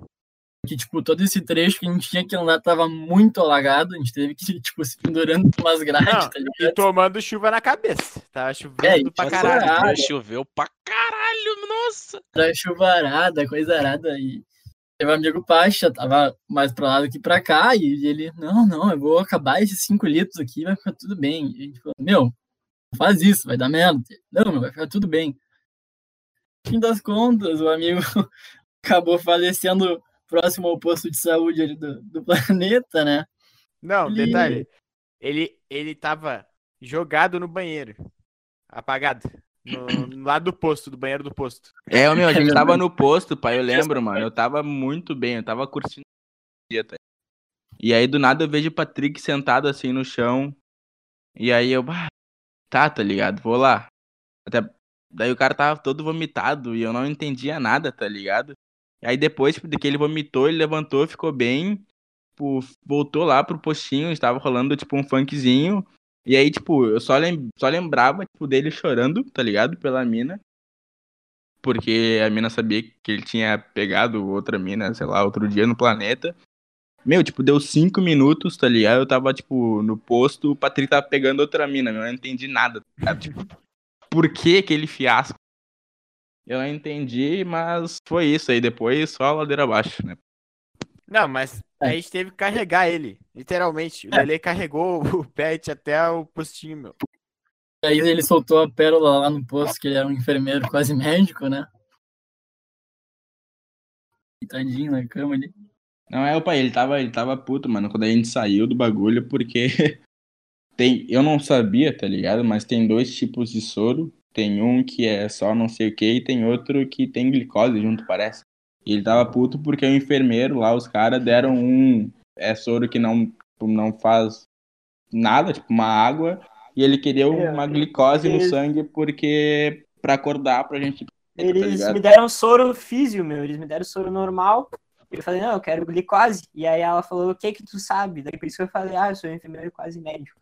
Que, tipo, todo esse trecho que a gente tinha que andar tava muito alagado, a gente teve que, tipo, se pendurando com umas grades, Não, tá E tomando chuva na cabeça. Tava chovendo É, e pra Caralho. Choveu pra caralho, nossa! Era chuvarada, coisa arada. E meu amigo Pacha tava mais pra lá do que pra cá, e ele, não, não, eu vou acabar esses 5 litros aqui, vai ficar tudo bem. E a gente falou, meu, faz isso, vai dar merda. Não, meu, vai ficar tudo bem. No fim das contas, o amigo acabou falecendo próximo ao posto de saúde do, do planeta, né? Não, Ele- detalhe. Ele, ele tava jogado no banheiro. Apagado. No, no lado do posto, do banheiro do posto. É, meu, a gente tava no posto, pai, eu lembro, mano. Eu tava muito bem, eu tava curtindo o dia, tá? E aí, do nada, eu vejo o Patrick sentado assim no chão. E aí eu, bah, tá, tá ligado? Vou lá. Até... Daí o cara tava todo vomitado e eu não entendia nada, tá ligado? E aí depois de que ele vomitou, ele levantou, ficou bem. Tipo, voltou lá pro postinho, estava rolando tipo um funkzinho. E aí, tipo, eu só, lem só lembrava, tipo, dele chorando, tá ligado? Pela mina. Porque a mina sabia que ele tinha pegado outra mina, sei lá, outro dia no planeta. Meu, tipo, deu cinco minutos, tá ligado? Eu tava, tipo, no posto, o Patrick tava pegando outra mina, eu não entendi nada, tá ligado? Tipo, por que aquele fiasco? Eu não entendi, mas foi isso aí. Depois só ladeira abaixo, né? Não, mas a gente teve que carregar ele. Literalmente. O É. Lele carregou o pet até o postinho, meu. Aí ele soltou a pérola lá no posto, que ele era um enfermeiro quase médico, né? Tadinho na cama ali. Não, é, o pai, ele tava, ele tava puto, mano, quando a gente saiu do bagulho, porque tem, eu não sabia, tá ligado? Mas tem dois tipos de soro. Tem um que é só não sei o que e tem outro que tem glicose junto, parece. E ele tava puto porque o enfermeiro lá, os caras deram um é soro que não, tipo, não faz nada, tipo uma água, e ele queria É, uma glicose no sangue porque pra acordar pra gente tá Eles ligado? me deram soro físio, meu. Eles me deram soro normal. Eu falei, não, eu quero glicose. E aí ela falou, o que que tu sabe? Daí por isso que eu falei, ah, eu sou enfermeiro quase médico.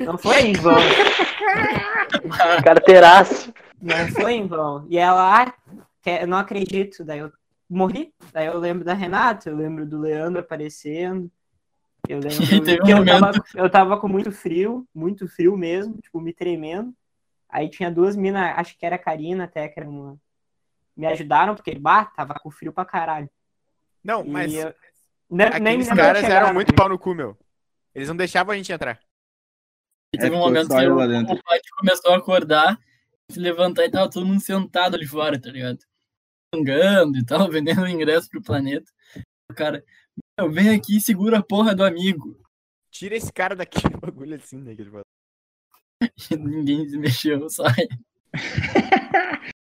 Não foi em vão. Carteiraço. Não foi em vão. E ela, ah, eu não acredito. Daí eu morri. Daí eu lembro da Renata, eu lembro do Leandro aparecendo. Eu lembro que eu momento- tava, eu tava com muito frio, muito frio mesmo, tipo, me tremendo. Aí tinha duas minas, acho que era a Karina até, que era uma. Me ajudaram, porque, bah, tava com frio pra caralho. Não, E mas eu- nem, nem aqueles lembro caras eram muito né? pau no cu, meu. Eles não deixavam a gente entrar. E teve É, um momento que eu o, lá dentro. o pai começou a acordar, se levantar e tava todo mundo sentado ali fora, tá ligado? Fungando e tal, vendendo ingresso pro planeta. O cara, meu, vem aqui e segura a porra do amigo. Tira esse cara daqui, um bagulho assim, né? que ninguém se mexeu, só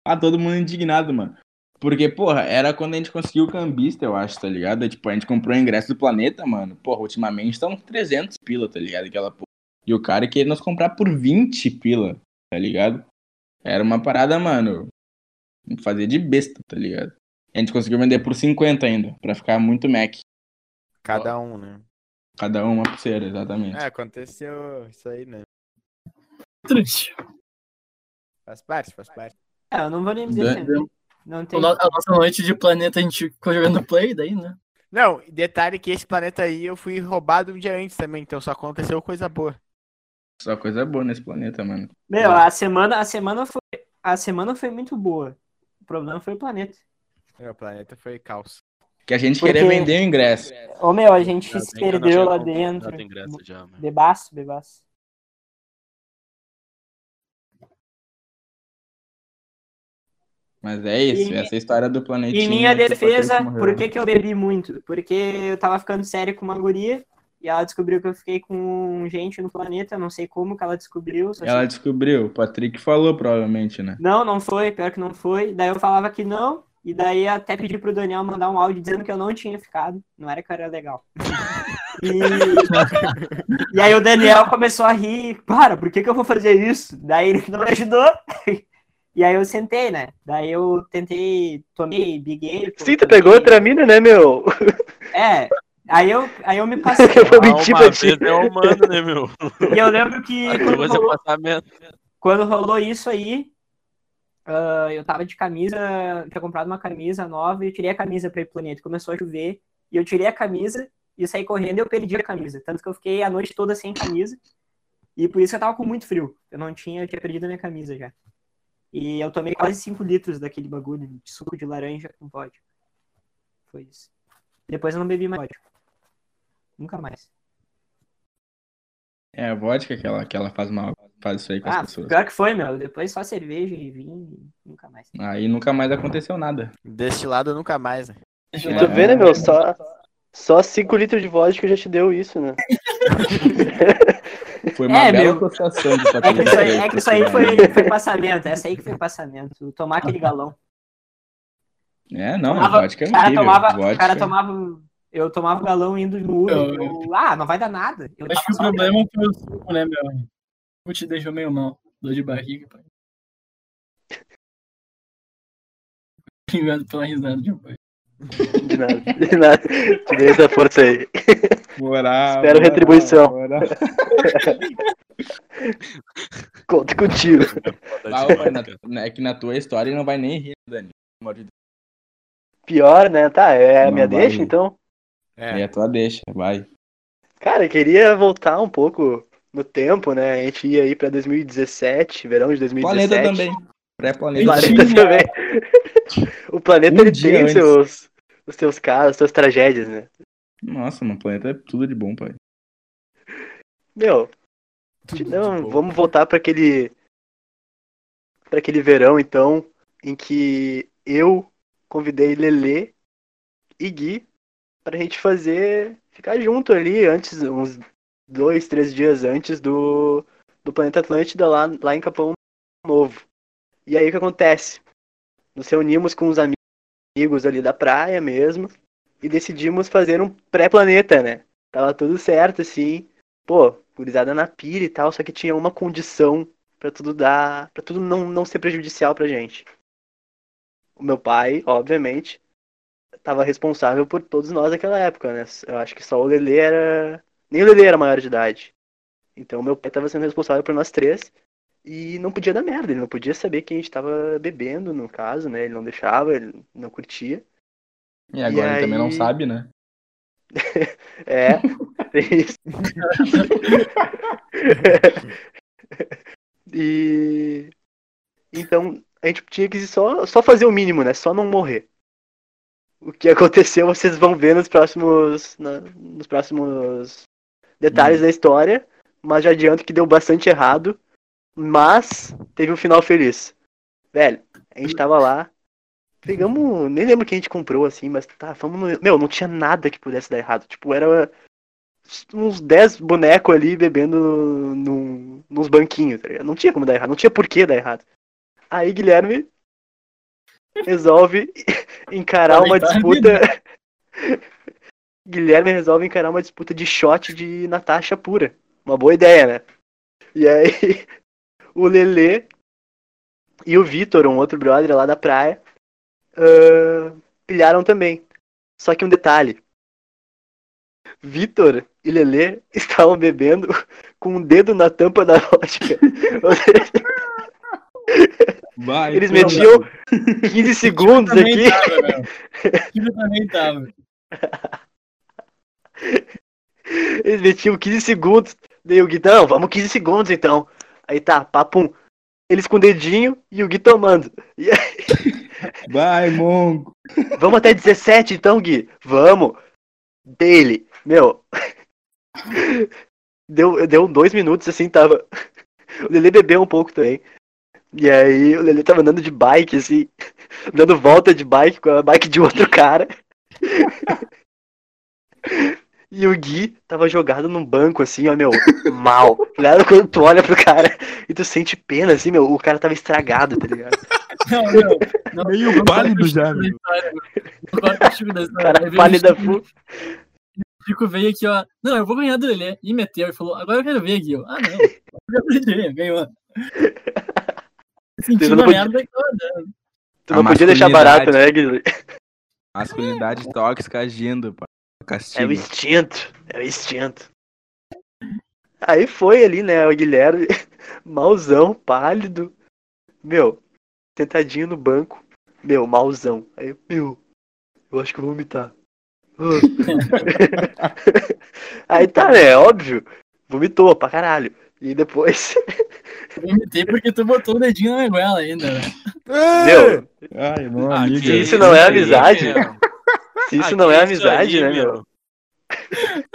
Ah, todo mundo indignado, mano. Porque, porra, era quando a gente conseguiu o cambista, eu acho, tá ligado? Tipo, a gente comprou o ingresso do planeta, mano. Porra, ultimamente estão 300 pila, tá ligado? Aquela porra. E o cara queria nos comprar por 20 pila, tá ligado? Era uma parada, mano, fazer de besta, tá ligado? A gente conseguiu vender por 50 ainda, pra ficar muito Mac. Cada um, né? Cada uma pulseira, exatamente. É, aconteceu isso aí, né? Triste. Faz parte, faz parte. É, eu não vou nem me defender. Não tem. A nossa noite de planeta a gente ficou jogando play daí, né? Não, detalhe que esse planeta aí eu fui roubado um dia antes também, então só aconteceu coisa boa. Só coisa boa nesse planeta, mano. Meu, a semana, a semana foi. A semana foi muito boa. O problema foi o planeta. Meu planeta foi caos. Que a gente Porque- queria vender o ingresso. Ô meu, a gente Já se perdeu lá dentro. ingresso já, mano. Bebaço, bebaço. Mas é isso, E- essa é a história do planetinha. Em minha o defesa, por que, que eu bebi muito? Porque eu tava ficando sério com uma guria e ela descobriu que eu fiquei com gente no planeta, não sei como que ela descobriu. só Ela sei- descobriu, o Patrick falou provavelmente, né? Não, não foi, pior que não foi. Daí eu falava que não, e daí até pedi pro Daniel mandar um áudio dizendo que eu não tinha ficado. Não era que eu era legal. E, e aí o Daniel começou a rir. Para, por que, que eu vou fazer isso? Daí ele não me ajudou. E aí eu sentei, né? Daí eu tentei, tomei, biguei. Sim, tu pegou outra mina, né, meu? É, aí eu, aí eu me passei. Eu vou Ah, mentir pra ti. é humano, né, meu? E eu lembro que quando é rolou, passamento. quando rolou isso aí, ah, eu tava de camisa, tinha comprado uma camisa nova e eu tirei a camisa pra ir pro planeta. Começou a chover e eu tirei a camisa e saí correndo e eu perdi a camisa. Tanto que eu fiquei a noite toda sem camisa e por isso eu tava com muito frio. Eu não tinha, eu tinha perdido a minha camisa já. E eu tomei quase 5 litros daquele bagulho de suco de laranja com vodka. Foi isso. Depois eu não bebi mais vodka. Nunca mais. É a vodka que ela, que ela faz mal, faz isso aí com Ah, as pessoas. pior que foi, meu. Depois só cerveja e vinho e nunca mais. Aí nunca mais aconteceu nada. Deste lado nunca mais, né? É. Tu vê, né, meu? Só, só 5 litros de vodka já te deu isso, né? Foi uma É, bela meu. associação do É que isso aí, é que isso aí foi, né? foi passamento. Essa aí que foi passamento. Tomar aquele galão. É, não, Tomava- vodka é O cara horrível. tomava. vodka... O cara tomava. Eu tomava o galão indo no Uber. Eu- eu- ah, não vai dar nada. Eu Acho que o problema foi o suco, né, meu? O te deixou meio mal. Dor de barriga, pai. Obrigado pela risada de pai. De nada, de nada. Te dei essa força aí. Moral, Espero moral, retribuição. moral. Conto contigo. Ah, é que na tua história não vai nem rir, Dani. Pior, né? Tá, é a minha deixa, então. É a tua deixa, vai. Cara, eu queria voltar um pouco no tempo, né? A gente ia aí pra 2017, verão de 2017. Planeta também. Pré-planeta. Planeta também. O planeta Um ele tem antes. seus, os seus casos, suas tragédias, né? Nossa, mano, planeta é tudo de bom, pai. Meu, Tudo não, vamos voltar para aquele para aquele verão então em que eu convidei Lelê e Gui pra gente fazer ficar junto ali antes uns dois, três dias antes do do planeta Atlântida lá lá em Capão Novo. E aí o que acontece? Nos reunimos com os ami- amigos ali da praia mesmo e decidimos fazer um pré-planeta, né? Tava tudo certo assim pô, gurizada na pira e tal, só que tinha uma condição pra tudo dar, para tudo não, não ser prejudicial pra gente. O meu pai, obviamente, tava responsável por todos nós naquela época, né? Eu acho que só o Lelê era, nem o Lelê era maior de idade. Então meu pai tava sendo responsável por nós três e não podia dar merda, ele não podia saber que a gente tava bebendo, no caso, né? Ele não deixava, ele não curtia. E agora ele também não aí? sabe, né? É, tem isso. e então a gente tinha que só, só fazer o mínimo, né? Só não morrer. O que aconteceu vocês vão ver nos próximos na- nos próximos detalhes da história, mas já adianto que deu bastante errado, mas teve um final feliz. Velho, a gente tava lá, pegamos, nem lembro que a gente comprou assim, mas tá, vamos no, meu, não tinha nada que pudesse dar errado. Tipo, era uns 10 bonecos ali bebendo num, nos banquinhos, tá? Não tinha como dar errado, não tinha por que dar errado. Aí Guilherme resolve encarar uma disputa. Guilherme resolve encarar uma disputa de shot de Natasha pura. Uma boa ideia, né? E aí o Lelê e o Vitor, um outro brother lá da praia, ah, pilharam também. Só que um detalhe. Vitor e Lelê estavam bebendo com um dedo na tampa da vodka. Vai, Eles metiam 15 segundos aqui. tava, também tava. Eles metiam 15 segundos. Daí o Gui, não, vamos 15 segundos então. Aí tá, papum. Eles com o dedinho e o Gui tomando. E aí, Vai, Mongo. vamos até 17 então, Gui. Vamos. Dele. Meu. Deu, deu dois minutos assim, tava. O Lele bebeu um pouco também. E aí o Lele tava andando de bike, assim, dando volta de bike com a bike de outro cara. E o Gui tava jogado num banco, assim, ó, meu, mal. Tá ligado? Quando tu olha pro cara e tu sente pena, assim, meu, o cara tava estragado, tá ligado? Não, meu. Não, Meio não pálido já, meu. Não cara pálida full. O Chico veio aqui, ó. Não, eu vou ganhar do Lelê. E meteu e falou: agora eu quero ver. Eu, ah, não. Eu perdi, ganhou. Sentindo não a podia- merda dando. Tu não podia deixar barato, né, masculinidade. Gui? Masculinidade tóxica agindo, pá. É o Castigo. instinto, é o instinto. Aí foi ali, né, o Guilherme, mauzão, pálido, meu, sentadinho no banco, meu, mauzão. Aí, eu, meu, eu acho que eu vou vomitar. Ah. Aí tá, né, óbvio, vomitou pra caralho. E depois, Eu vomitei porque tu botou o dedinho na goela ainda, né? meu, Ai, meu Ah, amigo. que isso não é amizade? meu. se isso Ah, não é isso amizade, aí, né, meu?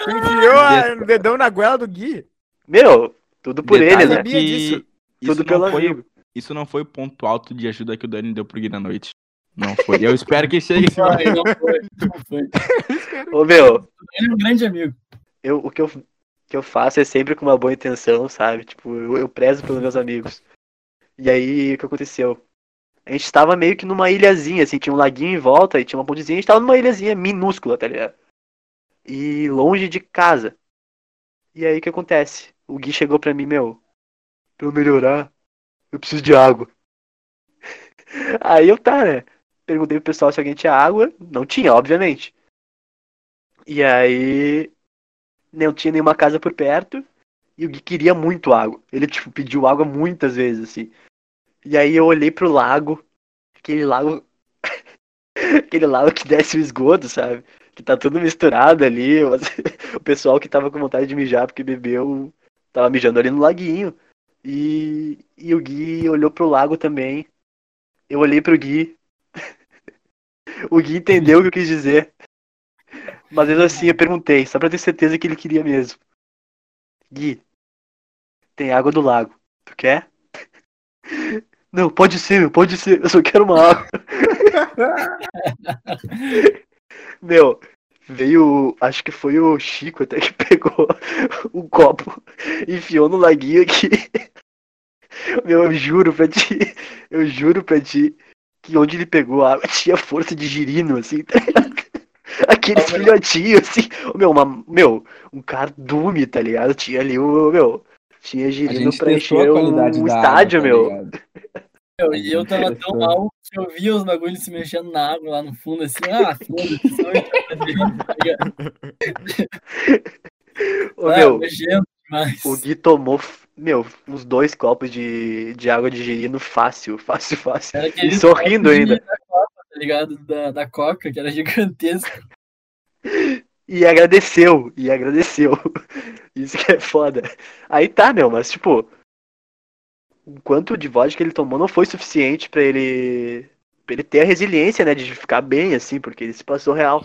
Enfiou a- o dedão na goela do Gui. Meu, tudo por Detalhe ele, né? sabia que disso. Isso Tudo não pelo foi, amigo. Isso não foi o ponto alto de ajuda que o Dani deu pro Gui na noite. Não foi. Eu espero que chegue esse não foi, não foi. Ô, meu, Ele é um grande amigo. eu, o que eu, que eu faço é sempre com uma boa intenção, sabe? Tipo, eu, eu prezo pelos meus amigos. E aí, o que aconteceu? A gente tava meio que numa ilhazinha, assim, tinha um laguinho em volta e tinha uma pontezinha, a gente tava numa ilhazinha minúscula, tá ligado? E longe de casa. E aí, o que acontece? O Gui chegou pra mim, meu, pra eu melhorar, eu preciso de água. Aí eu tá, né? Perguntei pro pessoal se alguém tinha água. Não tinha, obviamente. E aí não tinha nenhuma casa por perto e o Gui queria muito água. Ele tipo pediu água muitas vezes assim. E aí eu olhei pro lago, aquele lago aquele lago que desce o esgoto, sabe? Que tá tudo misturado ali, o pessoal que tava com vontade de mijar porque bebeu tava mijando ali no laguinho. E, e o Gui olhou pro lago também. Eu olhei pro Gui. o Gui entendeu o que eu quis dizer. Mas mesmo assim eu perguntei, só pra ter certeza que ele queria mesmo. Gui, tem água do lago. Tu quer? Não, pode ser, meu, pode ser. Eu só quero uma água. meu, veio. Acho que foi o Chico até que pegou o copo, enfiou no laguinho aqui. Meu, eu juro pra ti. Eu juro pra ti que onde ele pegou a água tinha força de girino, assim, tá ligado? Aqueles filhotinhos, assim. Meu, uma, meu, um cardume, tá ligado? Tinha ali o. Meu, tinha girino pra encher o da estádio, água, meu. tá? Meu, e eu tava tão mal que eu via os bagulhos se mexendo na água lá no fundo, assim, ah, foda-se, tá ligado? Ô, Ah, meu, demais. o Gui tomou, meu, uns dois copos de, de água de girino fácil, fácil, fácil. E sorrindo ainda. Tá ligado? Da, da Coca, que era gigantesco. E agradeceu, e agradeceu. Isso que é foda. Aí tá, meu, mas tipo, o quanto de vodka ele tomou não foi suficiente pra ele pra ele ter a resiliência, né, de ficar bem assim, porque ele se passou real.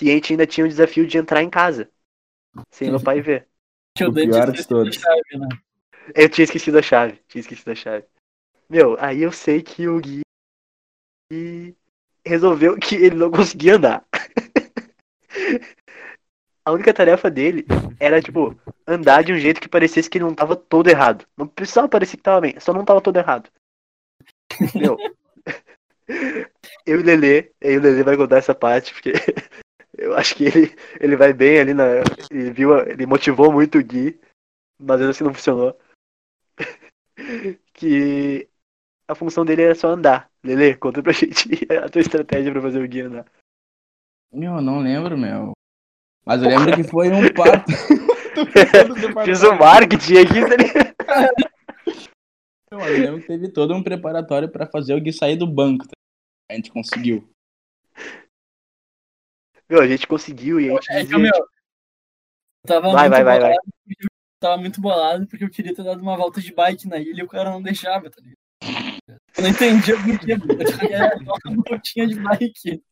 E a gente ainda tinha o desafio de entrar em casa, sem meu pai ver. Que o pior de todos. chave, né? Eu tinha esquecido a chave, tinha esquecido a chave. Meu, aí eu sei que o Gui resolveu que ele não conseguia andar. A única tarefa dele era, tipo, andar de um jeito que parecesse que ele não tava todo errado. Não precisava parecer que tava bem, só não tava todo errado. Meu. Eu e o Lelê, aí o Lelê vai contar essa parte, porque eu acho que ele, ele vai bem ali na. Ele viu, ele motivou muito o Gui, mas mesmo assim não funcionou. Que a função dele era só andar. Lele, conta pra gente a tua estratégia pra fazer o Gui andar. Meu, eu não lembro, meu. Mas eu lembro que foi um pato. Fiz o marketing aqui, tá ligado? Eu lembro que teve todo um preparatório pra fazer o Gui sair do banco. tá? A gente conseguiu. Meu, a gente conseguiu e a gente É que, dizia, meu, tipo, eu tava Vai, muito vai, vai, vai. bolado. porque eu Tava muito bolado porque eu queria ter dado uma volta de bike na ilha e o cara não deixava, tá ligado? Eu não quê, porque era só uma voltinha de bike.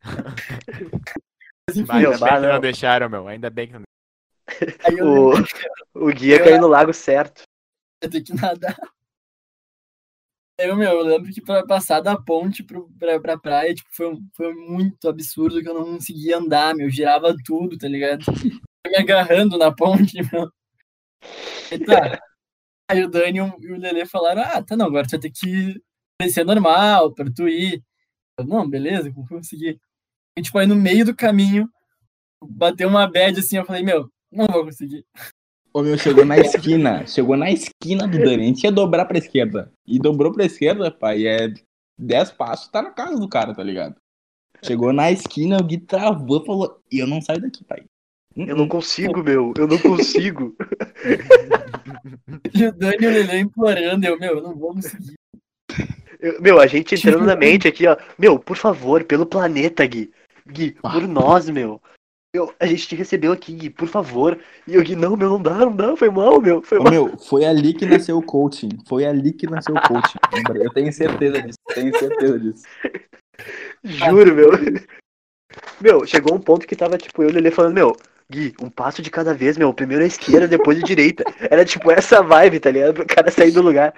Mas enfim, Mas ainda bah, bem que não. não deixaram, meu. Ainda bem que não eu o, o Gui ia cair no lago certo. ia ter que nadar. Eu, meu, eu lembro que pra passar da ponte pro, pra, pra praia, tipo, foi, foi muito absurdo que eu não conseguia andar, meu. Girava tudo, tá ligado? Eu me agarrando na ponte, meu. E tá. Aí o Dani e o e o Lelê falaram, ah, tá não, agora tu vai ter que descer normal pra tu ir. Eu, não, beleza, vou conseguir. E tipo, aí no meio do caminho, bateu uma bad assim, eu falei, meu, não vou conseguir. Ô, meu, chegou na esquina. Chegou na esquina do Dani. A gente ia dobrar pra esquerda. E dobrou pra esquerda, pai. É 10 passos, tá na casa do cara, tá ligado? Chegou na esquina, o Gui travou e falou: E eu não saio daqui, pai. Eu não consigo, meu. Eu não consigo. E o Dani e o Lelê implorando, eu, meu, eu não vou conseguir. Eu- meu, a gente entrando na mente aqui, ó. Meu, por favor, pelo planeta, Gui. Gui, por nós, meu. Meu, a gente te recebeu aqui, Gui, por favor. E o Gui, não, meu, não dá, não dá, foi mal, meu. Foi mal. meu, foi ali que nasceu o coaching. Foi ali que nasceu o coaching. Eu tenho certeza disso. Tenho certeza disso. Juro, meu. Meu, chegou um ponto que tava, tipo, eu e o Lelê falando, meu, Gui, um passo de cada vez, meu. Primeiro a esquerda, depois a direita. Era, tipo, essa vibe, tá ligado? Pro cara sair do lugar.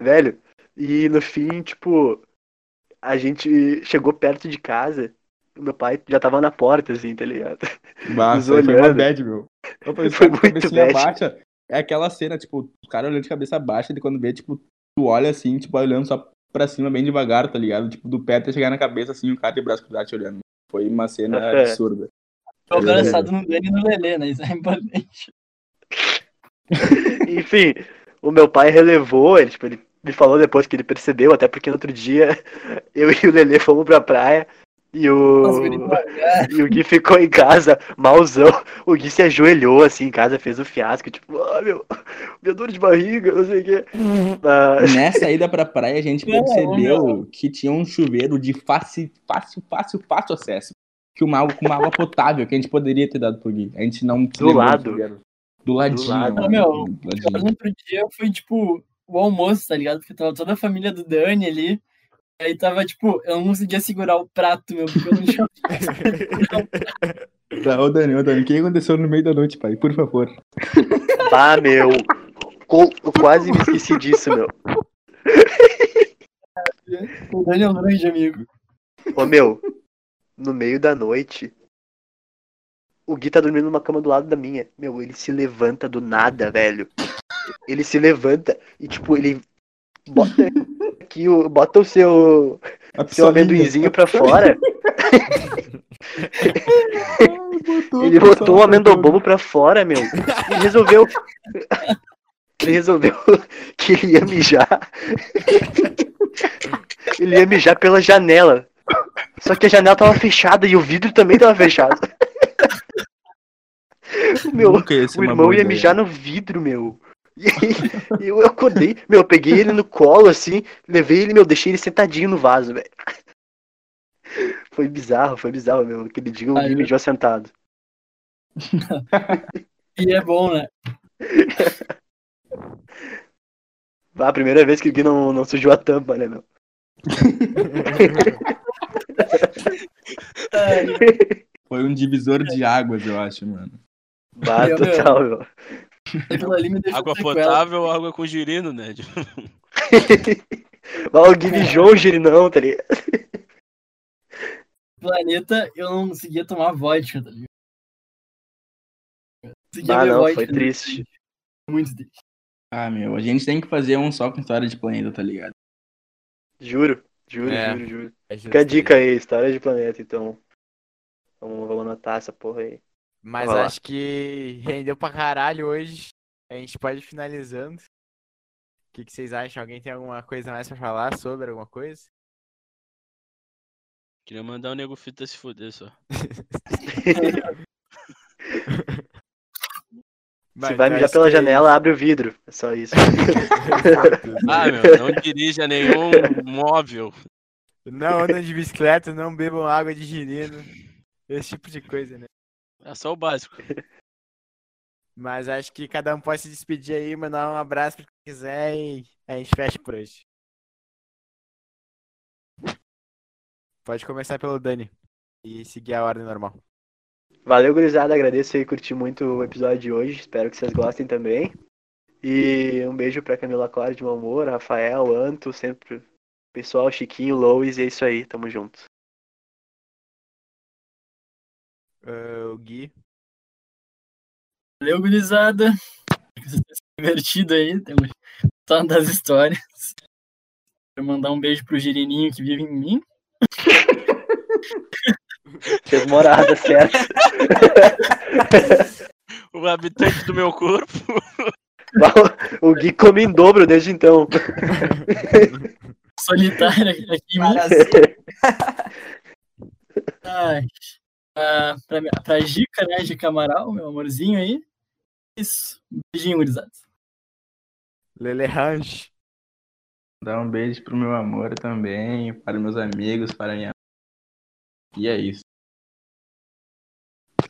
Velho. E no fim, tipo, a gente chegou perto de casa. O meu pai já tava na porta, assim, tá ligado? Aí foi uma olhando. bad, meu. Eu falei, Foi muito bad. baixa. É aquela cena, tipo, o cara olhando de cabeça baixa, e quando vê, tipo, tu olha assim, tipo, olhando só pra cima bem devagar, tá ligado? Tipo, do pé até chegar na cabeça, assim, o cara de braço cruzado te olhando. Foi uma cena É. absurda. Tô abraçado no Dani e no Lelê, né? Isso é importante. Enfim, o meu pai relevou, ele, tipo, ele me falou depois que ele percebeu, até porque no outro dia eu e o Lelê fomos pra praia e o, e o Gui ficou em casa, malzão. O Gui se ajoelhou assim em casa, fez o fiasco, tipo, ah, meu, minha dor de barriga, não sei o quê. Mas, Nessa ida pra praia, a gente Não, percebeu que tinha um chuveiro de fácil, fácil, fácil, fácil acesso. Que uma uma água potável que a gente poderia ter dado pro Gui. A gente não Do lado. Do ladinho. lado. mano, Ah, meu, do ladinho. no outro dia foi, tipo, o almoço, tá ligado? Porque tava toda a família do Dani ali. Aí tava, tipo, eu não conseguia segurar o prato, meu, porque eu não tinha. Tá, ô Dani, ô Dani, o que aconteceu no meio da noite, pai? Por favor. ah, meu, eu quase me esqueci disso, meu. o Dani é um grande amigo. Ô, meu, no meio da noite, o Gui tá dormindo numa cama do lado da minha. Meu, ele se levanta do nada, velho. Ele se levanta e, tipo, ele bota aqui, o, bota o seu, seu amendoinzinho pra fora. Ele botou o amendobobo pra fora, meu. E resolveu. Ele resolveu que ele ia mijar. Ele ia mijar pela janela. Só que a janela tava fechada e o vidro também tava fechado. Meu, o irmão ia ideia. mijar no vidro, meu. E aí, eu acordei, meu, eu peguei ele no colo, assim, levei ele, meu, deixei ele sentadinho no vaso, velho. Foi bizarro, foi bizarro, meu. Aquele dia o Gui mijou sentado. E é bom, né? Ah, a primeira vez que o Gui não, não sujou a tampa, né, meu? Foi um divisor de águas, eu acho, mano. Bah, Meu, meu. Aquilo ali me deixou Água potável ou água com girino, né? Ah, o Gui mijou o girinão, tá ligado? planeta, eu não conseguia tomar vodka, tá ligado? Conseguia Ah, não, vodka, foi muito triste. Muito triste. Ah, meu, a gente tem que fazer um só com história de planeta, tá ligado? Juro, juro, É. juro, juro. É Fica a dica aí, história de planeta, então. Vamos, vamos anotar essa porra aí. Mas Vai lá. acho que rendeu pra caralho hoje. A gente pode ir finalizando. que, que vocês acham? Alguém tem alguma coisa mais pra falar sobre alguma coisa? Queria mandar o nego fita se fuder só. Se vai mijar pela janela, abre o vidro. É só isso. Ah, meu, não dirija nenhum móvel. Não andam de bicicleta, não bebam água de girino. Esse tipo de coisa, né? É só o básico. Mas acho que cada um pode se despedir aí, mandar um abraço pra quem quiser e a gente fecha por hoje. Pode começar pelo Dani e seguir a ordem normal. Valeu, gurizada. Agradeço aí, curti muito o episódio de hoje. Espero que vocês gostem também. E um beijo pra Camila Clara de Mau Humor, Rafael, Anto, sempre. Pessoal, Chiquinho, Lois, e é isso aí. Tamo junto. Ah, o Gui. Valeu, gurizada. Espero que Vocês tenham se divertido aí. Temos das histórias. Quero mandar um beijo pro Girininho que vive em mim. Fez morada, certo? O habitante do meu corpo. o Gui come em dobro desde então. Solitário aqui em mim. Ai, pra, pra, Gica, né? Gica Amaral, meu amorzinho aí. Isso. Um beijinho, gurizada. Lele Range. Dar um beijo pro meu amor também, para meus amigos, para minha. E é isso.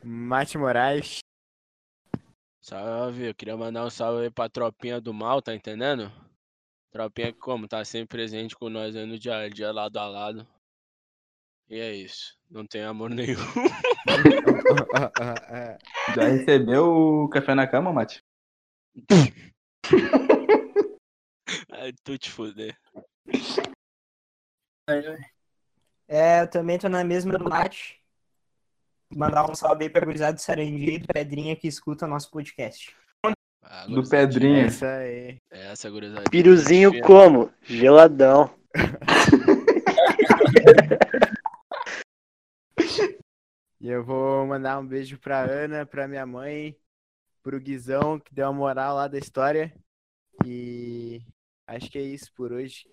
Mate Moraes. Salve, eu queria mandar um salve aí pra tropinha do mal, tá entendendo? Tropinha que como, tá sempre presente com nós aí no dia a dia, lado a lado. E é isso. Não tem amor nenhum. Já recebeu o café na cama, Mate? Ai, tu te fuder. É, eu também tô na mesma do Mate. Mandar um salve aí pra gurizada do Sarandi e do Pedrinha que escuta nosso podcast. Ah, Do Pedrinha. Essa aí. Essa gurizadinha. Piruzinho como? Geladão. E eu vou mandar um beijo pra Ana, pra minha mãe, pro Guizão, que deu a moral lá da história. E acho que é isso por hoje.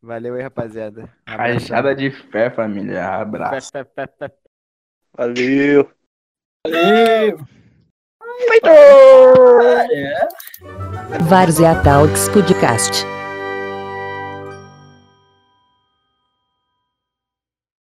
Valeu aí, rapaziada. Rajada de fé, família. Abraço. Pé, pé, pé. Valeu. Valeu! Feito! É. Várzea Talks Podcast.